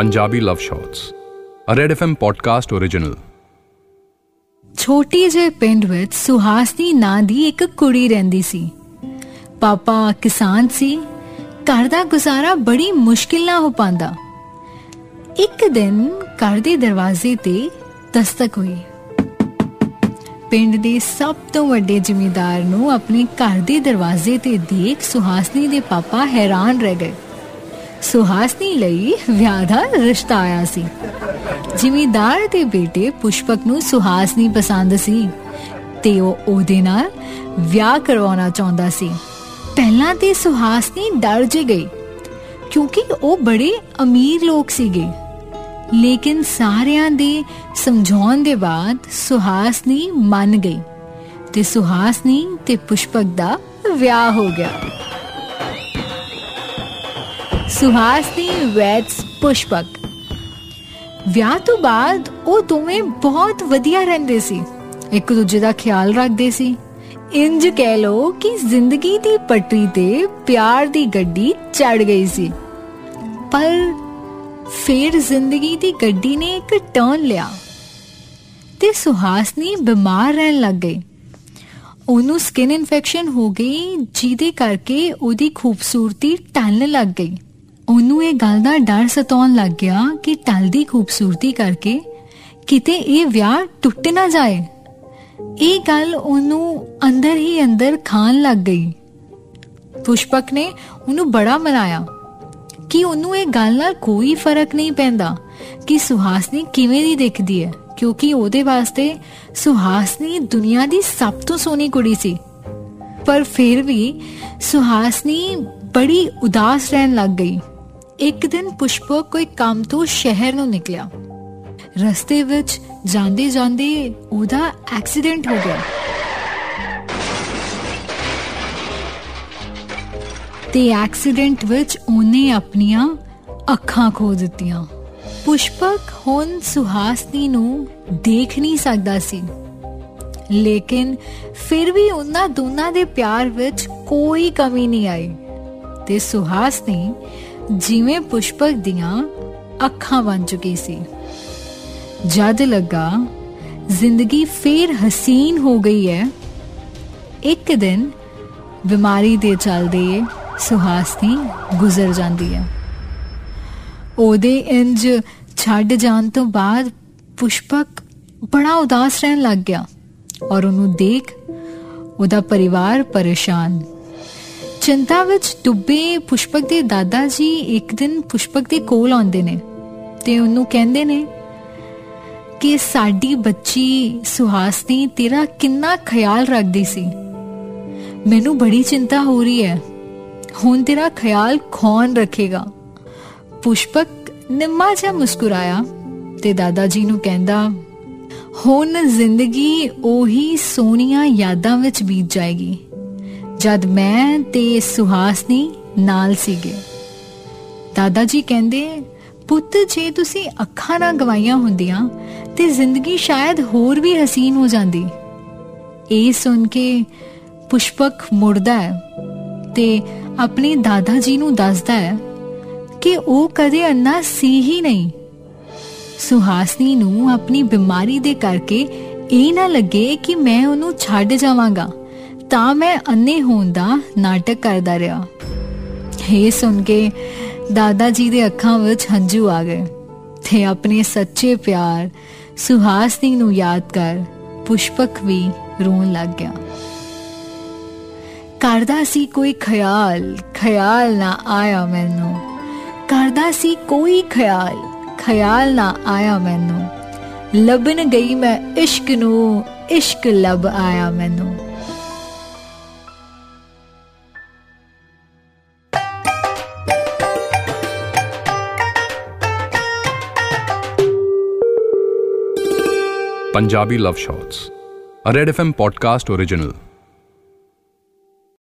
Punjabi love shots a red FM podcast original ਛੋਟੀ ਜਿਹੇ ਪਿੰਡ ਵਿੱਚ ਸੁਹਾਸਨੀ ਨਾਂ ਦੀ ਇੱਕ ਕੁੜੀ ਰਹਿੰਦੀ ਸੀ। ਪਾਪਾ ਕਿਸਾਨ ਸੀ, ਘਰ ਦਾ ਗੁਜ਼ਾਰਾ ਬੜੀ ਮੁਸ਼ਕਿਲ ਨਾਲ ਹੋ ਪਾਂਦਾ ਇੱਕ ਦਿਨ ਘਰ ਦੇ ਦਰਵਾਜ਼ੇ ਤੇ ਦਸਤਕ ਹੋਈ। ਪਿੰਡ ਦੇ ਸਭ ਤੋਂ ਵੱਡੇ ਜ਼ਿਮੀਂਦਾਰ ਨੂੰ ਆਪਣੇ ਘਰ ਦੇ ਦਰਵਾਜ਼ੇ ਤੇ ਦੇਖ ਸੁਹਾਸਨੀ ਦੇ ਪਾਪਾ ਹੈਰਾਨ ਰਹਿ ਗਏ। ਸੁਹਾਸਨੀ ਲਈ ਵਿਆਹ ਦਾ ਰਿਸ਼ਤਾ ਆਇਆ ਸੀ। ਜ਼ਿਮੀਂਦਾਰ ਦੇ ਬੇਟੇ ਪੁਸ਼ਪਕ ਨੂੰ ਸੁਹਾਸਨੀ ਪਸੰਦ ਸੀ ਤੇ ਉਹ ਉਹਦੇ ਨਾਲ ਵਿਆਹ ਕਰਵਾਉਣਾ ਚਾਹੁੰਦਾ ਸੀ। ਪਹਿਲਾਂ ਤੇ ਸੁਹਾਸਨੀ ਡਰ ਜੇ ਗਈ, ਕਿਉਂਕਿ ਉਹ ਬੜੇ ਅਮੀਰ ਲੋਕ ਸੀਗੇ। ਲੇਕਿਨ ਸਾਰਿਆਂ ਦੇ ਸਮਝਾਉਣ ਦੇ ਬਾਅਦ ਸੁਹਾਸਨੀ ਮੰਨ ਗਈ ਤੇ ਸੁਹਾਸਨੀ ਤੇ ਪੁਸ਼ਪਕ ਦਾ ਵਿਆਹ ਹੋ ਗਿਆ। ਸੁਹਾਸਨੀ ਵੈਟਸ ਪੁਸ਼ਪਕ। ਵਿਆਹ ਤੋਂ ਬਾਅਦ ਉਹ ਦੋਵੇਂ ਬਹੁਤ ਵਧੀਆ ਰਹਿੰਦੇ ਸੀ। ਇੱਕ ਦੂਜੇ ਦਾ ਖਿਆਲ ਰੱਖਦੇ ਸੀ। ਇੰਜ ਕਹਿ ਲੋ ਕਿ ਜ਼ਿੰਦਗੀ ਦੀ ਪਟਰੀ ਤੇ ਪਿਆਰ ਦੀ ਗੱਡੀ ਚੜ ਗਈ ਸੀ। ਪਰ ਫਿਰ ਜ਼ਿੰਦਗੀ ਦੀ ਗੱਡੀ ਨੇ ਇੱਕ ਟਰਨ ਲਿਆ ਤੇ ਸੁਹਾਸਨੀ ਬਿਮਾਰ ਰਹਿਣ ਲੱਗ ਗਈ। ਉਹਨੂੰ ਸਕਿਨ ਇਨਫੈਕਸ਼ਨ ਹੋ ਗਈ, ਜਿਹਦੇ ਕਰਕੇ ਉਹਦੀ ਖੂਬਸੂਰਤੀ ਟਲਣ ਲੱਗ ਗਈ। ਉਹਨੂੰ ਇਹ ਗੱਲ ਦਾ ਡਰ ਸਤਾਉਣ ਲੱਗ ਗਿਆ ਕਿ ਟਲਦੀ ਖੂਬਸੂਰਤੀ ਕਰਕੇ ਕਿਤੇ ਇਹ ਵਿਆਹ ਟੁੱਟ ਨਾ ਜਾਏ। ਇਹ ਗੱਲ ਉਹਨੂੰ ਅੰਦਰ ਹੀ ਅੰਦਰ ਖਾਣ ਲੱਗ ਗਈ। ਪੁਸ਼ਪਕ ਨੇ ਉਹਨੂੰ ਬੜਾ ਮਨਾਇਆ ਕਿ ਉਹਨੂੰ ਇਹ ਗੱਲ ਨਾਲ ਕੋਈ ਫ਼ਰਕ ਨਹੀਂ ਪੈਂਦਾ ਕਿ ਸੁਹਾਸਨੀ ਕਿਵੇਂ ਦੀ ਦਿਖਦੀ ਹੈ, ਕਿਉਂਕਿ ਉਹਦੇ ਵਾਸਤੇ ਸੁਹਾਸਨੀ ਦੁਨੀਆ ਦੀ ਸਭ ਤੋਂ ਸੋਹਣੀ ਕੁੜੀ ਸੀ। ਪਰ ਫਿਰ ਵੀ ਸੁਹਾਸਨੀ ਬੜੀ ਉਦਾਸ ਰਹਿਣ ਲੱਗ ਗਈ। ਇੱਕ ਦਿਨ ਪੁਸ਼ਪਕ ਕੋਈ ਕੰਮ ਤੋਂ ਸ਼ਹਿਰ ਨੂੰ ਨਿਕਲਿਆ। ਰਸਤੇ ਵਿੱਚ ਜਾਂਦੇ ਜਾਂਦੇ ਉਹਦਾ ਐਕਸੀਡੈਂਟ ਹੋ ਗਿਆ। ਤੇ ਐਕਸੀਡੈਂਟ ਵਿੱਚ ਉਹਨੇ ਆਪਣੀਆਂ ਅੱਖਾਂ ਖੋ ਦਿੱਤੀਆਂ। ਪੁਸ਼ਪਕ ਹੁਣ ਸੁਹਾਸਨੀ ਨੂੰ ਦੇਖ ਨਹੀਂ ਸਕਦਾ ਸੀ। ਲੇਕਿਨ ਫਿਰ ਵੀ ਉਹਨਾਂ ਦੋਨਾਂ ਦੇ ਪਿਆਰ ਵਿੱਚ ਕੋਈ ਕਮੀ ਨਹੀਂ ਆਈ। ਤੇ ਸੁਹਾਸਨੀ ਜਿਵੇਂ ਪੁਸ਼ਪਕ ਦੀਆਂ ਅੱਖਾਂ ਬਣ ਚੁੱਕੀ ਸੀ। ਜਦ ਲੱਗਾ, ਜ਼ਿੰਦਗੀ ਫੇਰ ਹਸੀਨ ਹੋ ਗਈ ਹੈ। ਇੱਕ ਦਿਨ ਬਿਮਾਰੀ ਦੇ ਚੱਲਦੇ ਸੁਹਾਸਨੀ ਗੁਜ਼ਰ ਜਾਂਦੀ ਹੈ। ਉਹਦੇ ਇੰਜ ਛੱਡ ਜਾਣ ਤੋਂ ਬਾਅਦ ਪੁਸ਼ਪਕ ਬੜਾ ਉਦਾਸ ਰਹਿਣ ਲੱਗ ਗਿਆ ਔਰ ਉਹਨੂੰ ਦੇਖ ਉਹਦਾ ਪਰਿਵਾਰ ਪਰੇਸ਼ਾਨ ਚਿੰਤਾ ਵਿੱਚ ਡੁੱਬੇ ਪੁਸ਼ਪਕ ਦੇ ਦਾਦਾ ਜੀ ਇੱਕ ਦਿਨ ਪੁਸ਼ਪਕ ਦੇ ਕੋਲ ਆਉਂਦੇ ਨੇ ਤੇ ਉਹਨੂੰ ਕਹਿੰਦੇ ਨੇ ਕਿ ਸਾਡੀ ਬੱਚੀ ਸੁਹਾਸਨੀ ਤੇਰਾ ਕਿੰਨਾ ਖਿਆਲ ਰੱਖਦੀ ਸੀ। ਮੈਨੂੰ ਬੜੀ ਚਿੰਤਾ ਹੋ ਰਹੀ ਹੈ। ਹੁਣ ਤੇਰਾ ਖਿਆਲ ਕੌਣ ਰੱਖੇਗਾ? ਪੁਸ਼ਪਕ ਨਿੰਮਾ ਜਿਹਾ ਮੁਸਕਰਾਇਆ ਤੇ ਦਾਦਾ ਜੀ ਨੂੰ ਕਹਿੰਦਾ, ਹੁਣ ਜ਼ਿੰਦਗੀ ਉਹੀ ਸੋਹਣੀਆਂ ਯਾਦਾਂ ਵਿੱਚ ਬੀਤ ਜਾਏਗੀ। ਜਦ ਮੈਂ ਤੇ ਸੁਹਾਸਨੀ ਨਾਲ ਸੀਗੇ। ਦਾਦਾ ਜੀ ਕਹਿੰਦੇ, ਪੁੱਤ, ਜੇ ਤੁਸੀਂ ਅੱਖਾਂ ਨਾ ਗਵਾਈਆਂ ਹੁੰਦੀਆਂ, ਤੇ ਜ਼ਿੰਦਗੀ ਸ਼ਾਇਦ ਹੋਰ ਵੀ ਹਸੀਨ ਹੋ ਜਾਂਦੀ। ਇਹ ਸੁਣ ਕੇ ਪੁਸ਼ਪਕ ਮੁੜਦਾ ਹੈ ਤੇ ਆਪਣੇ ਦਾਦਾ ਜੀ ਨੂੰ ਦੱਸਦਾ ਹੈ ਕਿ ਉਹ ਕਦੇ ਅੰਨਾ ਸੀ ਹੀ ਨਹੀਂ। ਸੁਹਾਸਨੀ ਨੂੰ ਆਪਣੀ ਬਿਮਾਰੀ ਦੇ ਕਰਕੇ ਇਹ ਨਾ ਲੱਗੇ ਕਿ ਮੈਂ ਉਹਨੂੰ ਛੱਡ ਜਾਵਾਂਗਾ। ਤਾਂ ਮੈਂ ਅੰਨੇ ਹੋਣ ਦਾ ਨਾਟਕ ਕਰਦਾ ਰਿਹਾ। ਇਹ ਸੁਣ ਕੇ ਦਾਦਾ ਜੀ ਦੇ ਅੱਖਾਂ ਵਿੱਚ ਹੰਝੂ ਆ ਗਏ ਤੇ ਆਪਣੇ ਸੱਚੇ ਪਿਆਰ ਸੁਹਾਸਨੀ ਨੂੰ ਯਾਦ ਕਰ ਪੁਸ਼ਪਕ ਵੀ ਰੋਣ ਲੱਗ ਗਿਆ। ਕਰਦਾ ਸੀ ਕੋਈ ਖਿਆਲ ਖਿਆਲ ਨਾ ਆਇਆ ਮੈਨੂੰ। ਕਰਦਾ ਸੀ ਕੋਈ ਖਿਆਲ ਖਿਆਲ ਨਾ ਆਇਆ ਮੈਨੂੰ। ਲੱਭਣ ਗਈ ਮੈਂ ਇਸ਼ਕ ਨੂੰ, ਇਸ਼ਕ ਲੱਭ ਆਇਆ ਮੈਨੂੰ। Punjabi love shots a red FM podcast original